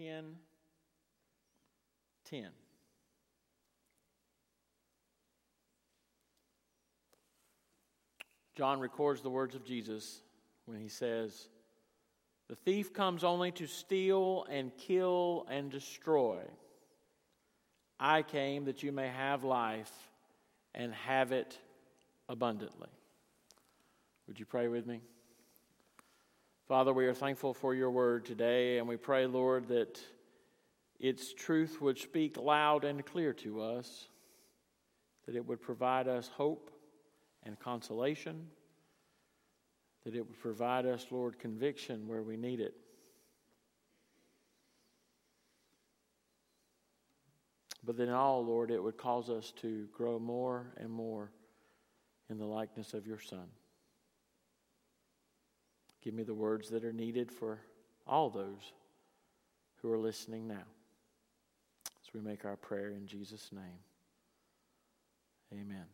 10 10. John records the words of Jesus when he says, The thief comes only to steal and kill and destroy. I came that you may have life and have it abundantly. Would you pray with me? Father, we are thankful for your word today, and we pray, Lord, that its truth would speak loud and clear to us, that it would provide us hope and consolation, that it would provide us, Lord, conviction where we need it. But in all, Lord, it would cause us to grow more and more in the likeness of your Son. Give me the words that are needed for all those who are listening now. As we make our prayer in Jesus' name. Amen.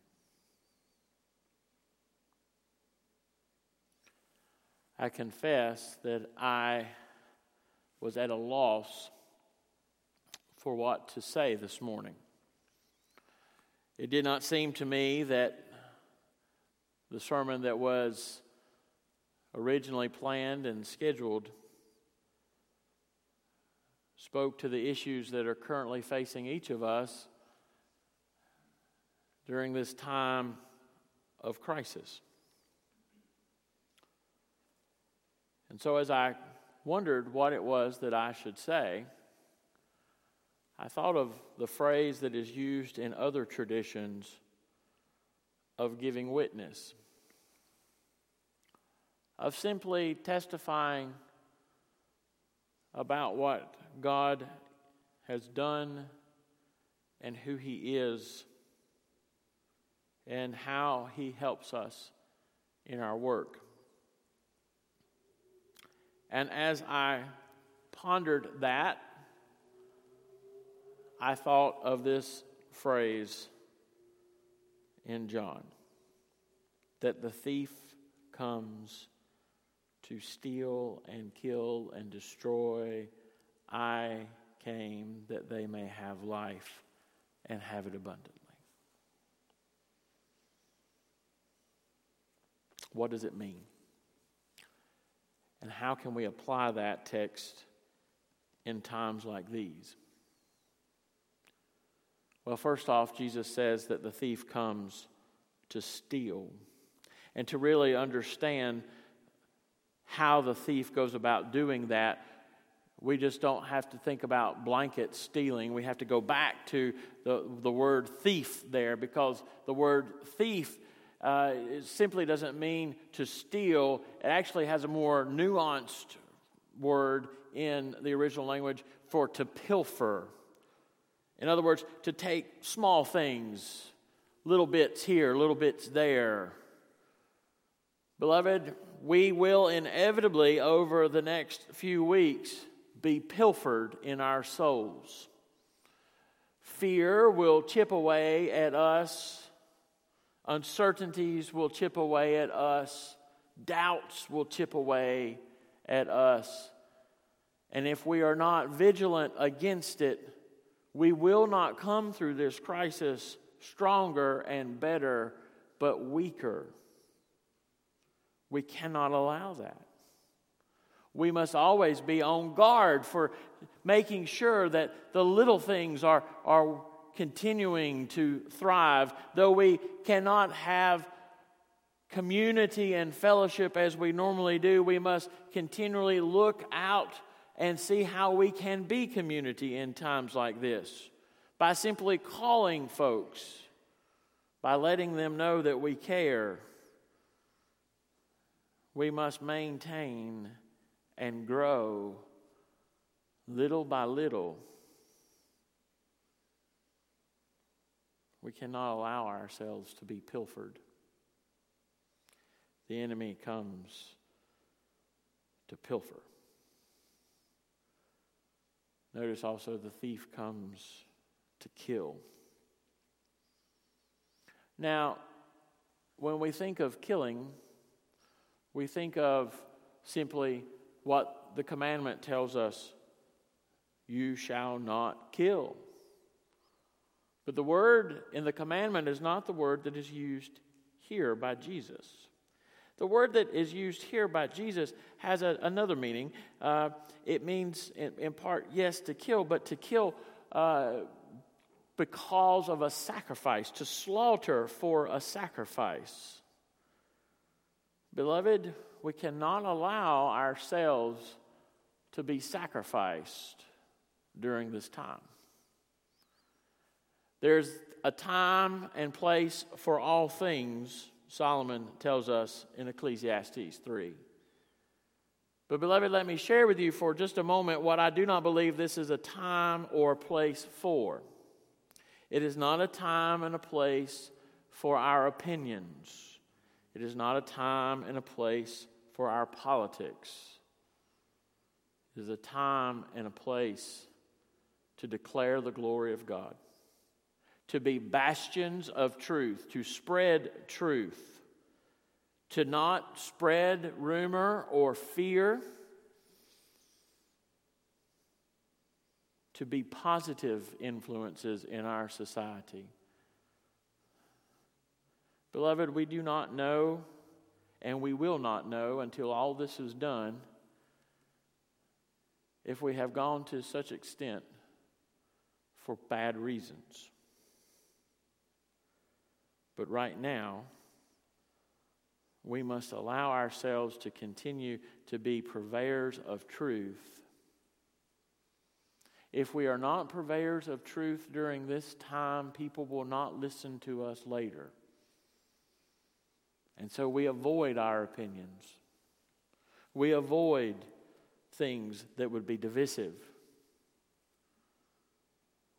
I confess that I was at a loss for what to say this morning. It did not seem to me that the sermon that was originally planned and scheduled spoke to the issues that are currently facing each of us during this time of crisis. And so, as I wondered what it was that I should say, I thought of the phrase that is used in other traditions of giving witness, of simply testifying about what God has done and who He is and how He helps us in our work. And as I pondered that, I thought of this phrase in John that the thief comes to steal and kill and destroy. I came that they may have life and have it abundantly. What does it mean? And how can we apply that text in times like these? Well, first off, Jesus says that the thief comes to steal. And to really understand how the thief goes about doing that, we just don't have to think about blanket stealing. We have to go back to the, the word thief there because the word thief uh, simply doesn't mean to steal. It actually has a more nuanced word in the original language for to pilfer. In other words, to take small things, little bits here, little bits there. Beloved, we will inevitably, over the next few weeks, be pilfered in our souls. Fear will chip away at us, uncertainties will chip away at us, doubts will chip away at us. And if we are not vigilant against it, we will not come through this crisis stronger and better, but weaker. We cannot allow that. We must always be on guard for making sure that the little things are, are continuing to thrive, though we cannot have community and fellowship as we normally do, we must continually look out and see how we can be community in times like this by simply calling folks, by letting them know that we care. We must maintain and grow little by little. We cannot allow ourselves to be pilfered. The enemy comes to pilfer. Notice also the thief comes to kill. Now, when we think of killing, we think of simply what the commandment tells us You shall not kill. But the word in the commandment is not the word that is used here by Jesus. The word that is used here by Jesus has a, another meaning. Uh, it means, in, in, part, yes, to kill, but to kill uh, because of a sacrifice, to slaughter for a sacrifice. Beloved, we cannot allow ourselves to be sacrificed during this time. There's a time and place for all things, Solomon tells us in Ecclesiastes 3. But, beloved, let me share with you for just a moment what I do not believe this is a time or a place for. It is not a time and a place for our opinions, it is not a time and a place for our politics. It is a time and a place to declare the glory of God, to be bastions of truth, to spread truth, to not spread rumor or fear, to be positive influences in our society. Beloved, we do not know, and we will not know until all this is done, if we have gone to such extent for bad reasons. But right now, we must allow ourselves to continue to be purveyors of truth. If we are not purveyors of truth during this time, people will not listen to us later. And so we avoid our opinions. We avoid things that would be divisive.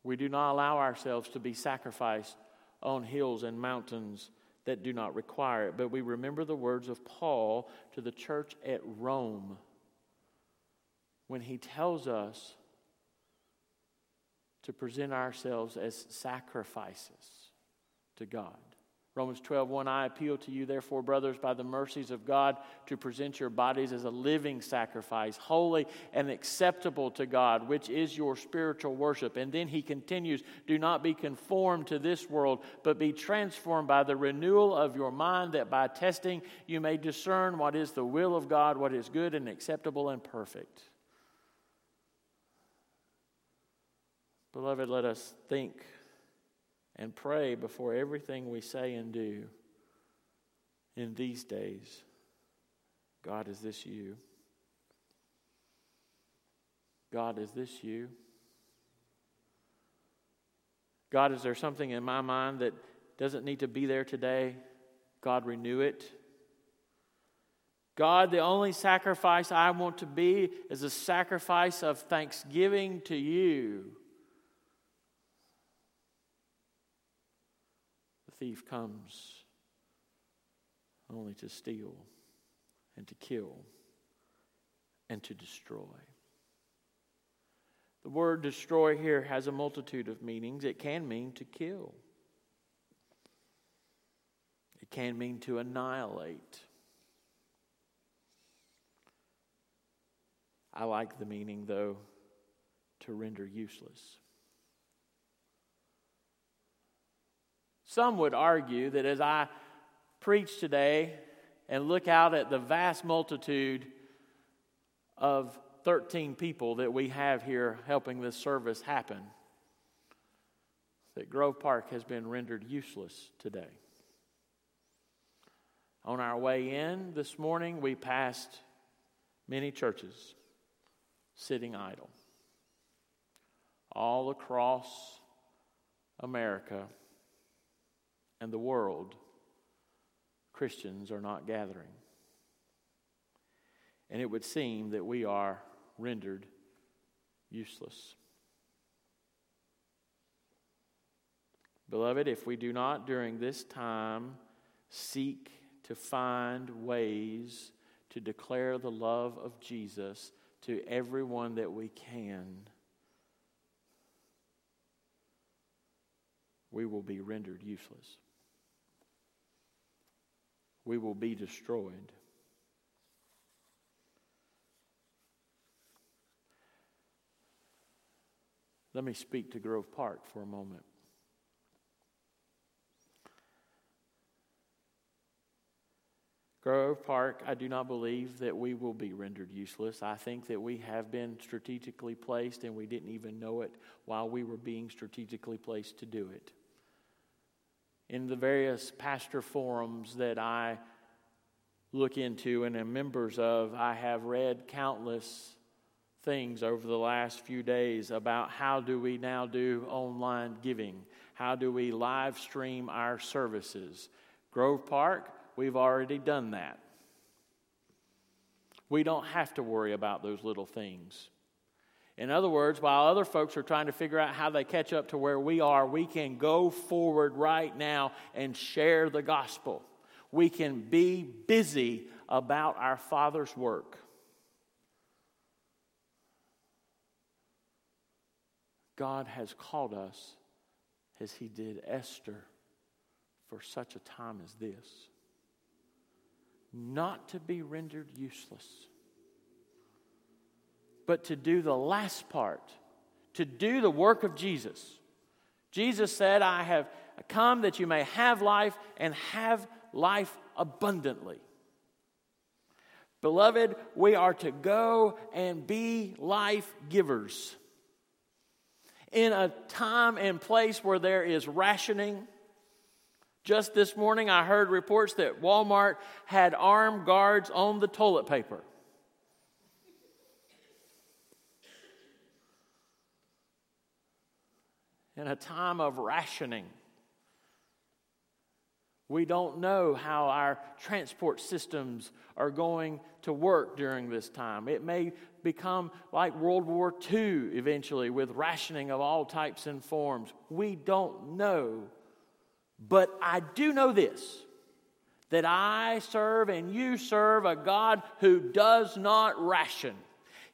We do not allow ourselves to be sacrificed on hills and mountains that do not require it. But we remember the words of Paul to the church at Rome when he tells us to present ourselves as sacrifices to God. Romans 12, 1, I appeal to you, therefore, brothers, by the mercies of God, to present your bodies as a living sacrifice, holy and acceptable to God, which is your spiritual worship. And then he continues, Do not be conformed to this world, but be transformed by the renewal of your mind, that by testing you may discern what is the will of God, what is good and acceptable and perfect. Beloved, let us think and pray before everything we say and do in these days. God, is this you? God, is this you? God, is there something in my mind that doesn't need to be there today? God, renew it. God, the only sacrifice I want to be is a sacrifice of thanksgiving to you. Thief comes only to steal and to kill and to destroy. The word destroy here has a multitude of meanings. It can mean to kill, it can mean to annihilate. I like the meaning, though, to render useless. Some would argue that as I preach today and look out at the vast multitude of 13 people that we have here helping this service happen, that Grove Park has been rendered useless today. On our way in this morning, we passed many churches sitting idle. All across America, and the world, Christians are not gathering. And it would seem that we are rendered useless. Beloved, if we do not during this time seek to find ways to declare the love of Jesus to everyone that we can, we will be rendered useless we will be destroyed. Let me speak to Grove Park for a moment. Grove Park, I do not believe that we will be rendered useless. I think that we have been strategically placed and we didn't even know it while we were being strategically placed to do it. In the various pastor forums that I look into and am members of, I have read countless things over the last few days about how do we now do online giving? How do we live stream our services? Grove Park, We've already done that. We don't have to worry about those little things. In other words, while other folks are trying to figure out how they catch up to where we are, we can go forward right now and share the gospel. We can be busy about our Father's work. God has called us, as He did Esther, for such a time as this not to be rendered useless, but to do the last part, to do the work of Jesus. Jesus said, I have come that you may have life and have life abundantly. Beloved, we are to go and be life givers. In a time and place where there is rationing, just this morning, I heard reports that Walmart had armed guards on the toilet paper. In a time of rationing, we don't know how our transport systems are going to work during this time. It may become like World War II eventually with rationing of all types and forms. We don't know but I do know this that I serve and you serve a God who does not ration.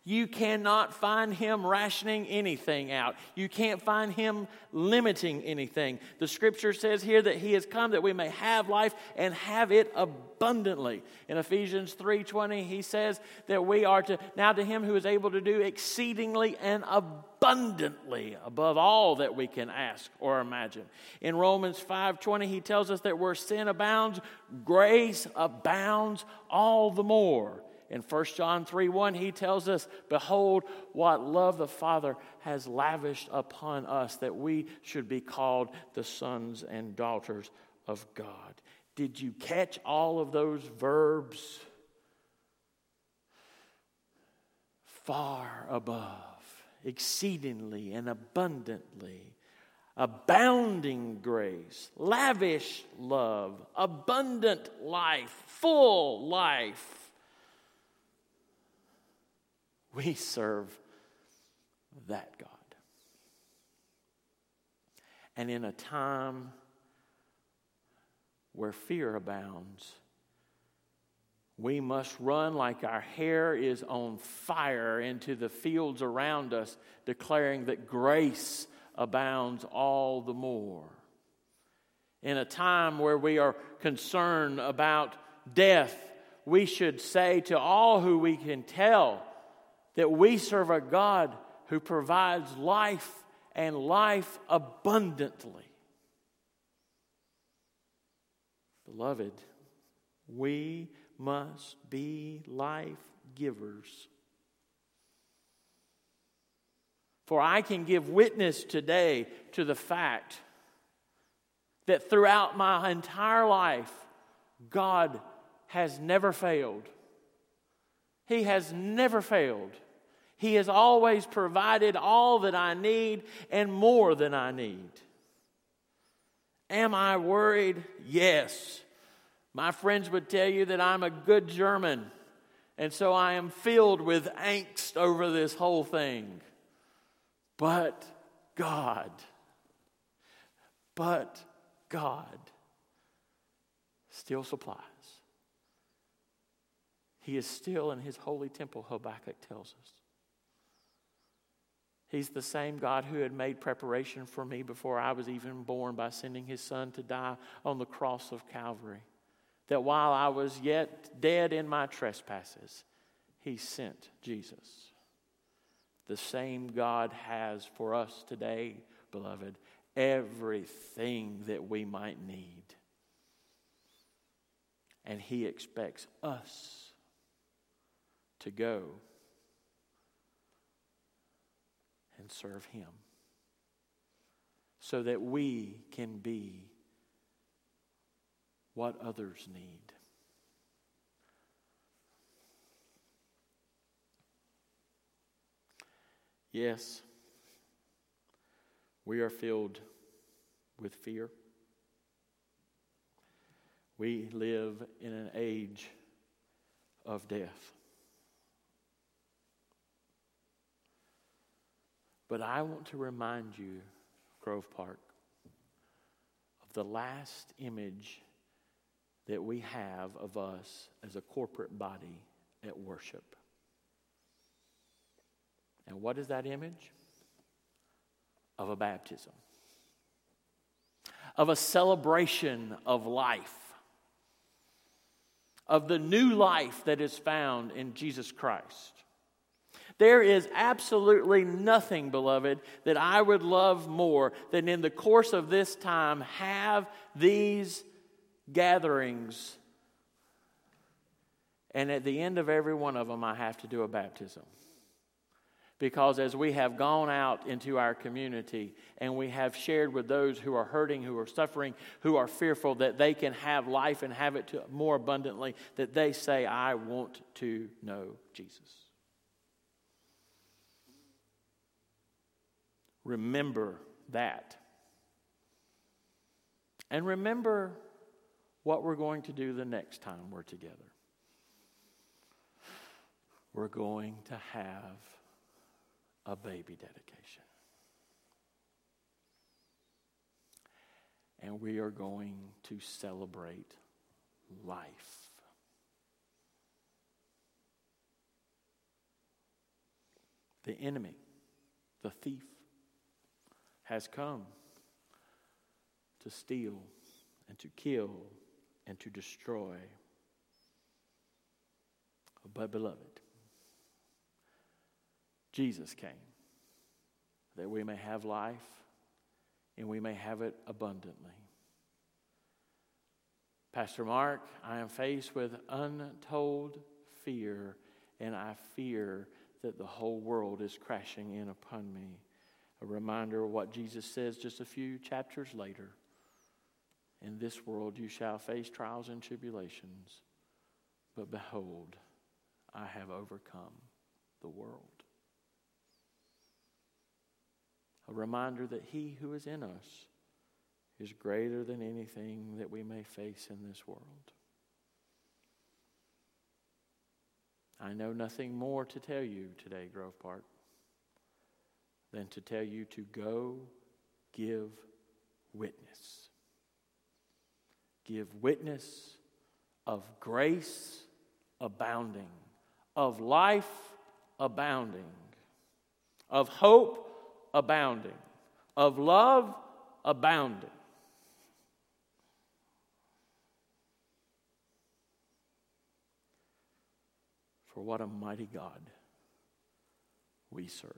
You cannot find him rationing anything out. You can't find him limiting anything. The scripture says here that he has come that we may have life and have it abundantly. In Ephesians 3:20 he says that we are to now to him who is able to do exceedingly and abundantly above all that we can ask or imagine. In Romans 5:20 he tells us that where sin abounds, grace abounds all the more. In 1 John 3 1, he tells us, Behold, what love the Father has lavished upon us, that we should be called the sons and daughters of God. Did you catch all of those verbs? Far above, exceedingly and abundantly, abounding grace, lavish love, abundant life, full life we serve that God. And in a time where fear abounds, we must run like our hair is on fire into the fields around us, declaring that grace abounds all the more. In a time where we are concerned about death, we should say to all who we can tell, that we serve a God who provides life and life abundantly. Beloved, we must be life givers. For I can give witness today to the fact that throughout my entire life, God has never failed. He has never failed. He has always provided all that I need and more than I need. Am I worried? Yes. My friends would tell you that I'm a good German, and so I am filled with angst over this whole thing. But God, but God still supplies. He is still in his holy temple, Habakkuk tells us. He's the same God who had made preparation for me before I was even born by sending his son to die on the cross of Calvary. That while I was yet dead in my trespasses, he sent Jesus. the same God has for us today, beloved, everything that we might need. And He expects us to go and serve Him so that we can be what others need. Yes, we are filled with fear. We live in an age of death. But I want to remind you, Grove Park, of the last image that we have of us as a corporate body at worship. And what is that image? Of a baptism, of a celebration of life, of the new life that is found in Jesus Christ. There is absolutely nothing, beloved, that I would love more than in the course of this time have these gatherings. And at the end of every one of them, I have to do a baptism. Because as we have gone out into our community and we have shared with those who are hurting, who are suffering, who are fearful that they can have life and have it more abundantly, that they say, I want to know Jesus. Remember that. And remember what we're going to do the next time we're together. We're going to have a baby dedication. And we are going to celebrate life. The enemy, the thief, has come to steal and to kill and to destroy. But, beloved, Jesus came that we may have life and we may have it abundantly. Pastor Mark, I am faced with untold fear, and I fear that the whole world is crashing in upon me. A reminder of what Jesus says just a few chapters later. In this world you shall face trials and tribulations, but behold, I have overcome the world. a reminder that He who is in us is greater than anything that we may face in this world. I know nothing more to tell you today, Grove Park, than to tell you to go give witness. Give witness of grace abounding, of life abounding, of hope abounding, of love abounding. For what a mighty God we serve.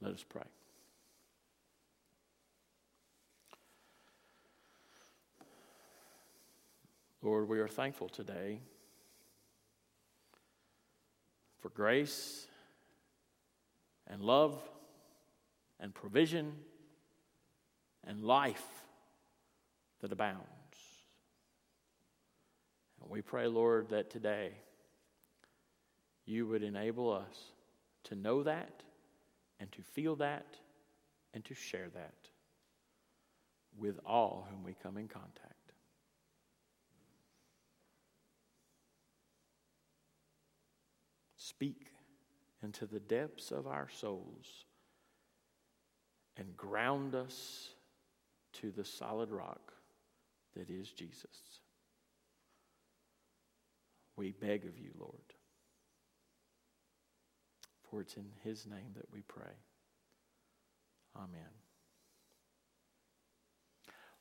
Let us pray. Lord, we are thankful today for grace and love and provision and life that abounds. And we pray, Lord, that today you would enable us to know that and to feel that and to share that with all whom we come in contact. Speak into the depths of our souls and ground us to the solid rock that is Jesus. We beg of you, Lord. For it's in his name that we pray. Amen.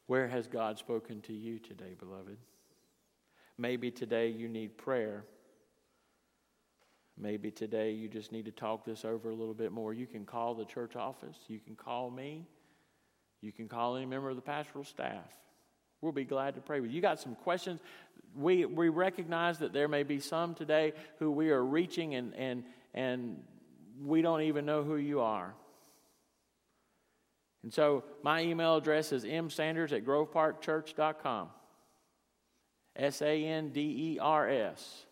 Where has God spoken to you today, beloved? Maybe today you need prayer. Maybe today you just need to talk this over a little bit more. You can call the church office. You can call me. You can call any member of the pastoral staff. We'll be glad to pray with you. You got some questions? We, we recognize that there may be some today who we are reaching and, and, and we don't even know who you are. And so my email address is msanders at groveparkchurch.com. S A N D E R S.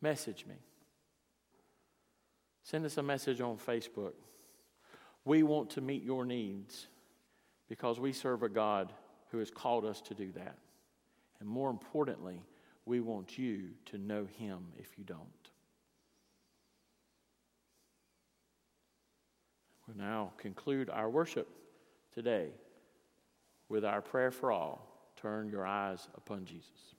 Message me. Send us a message on Facebook. We want to meet your needs because we serve a God who has called us to do that. And more importantly, we want you to know Him if you don't. We'll now conclude our worship today with our prayer for all. Turn your eyes upon Jesus.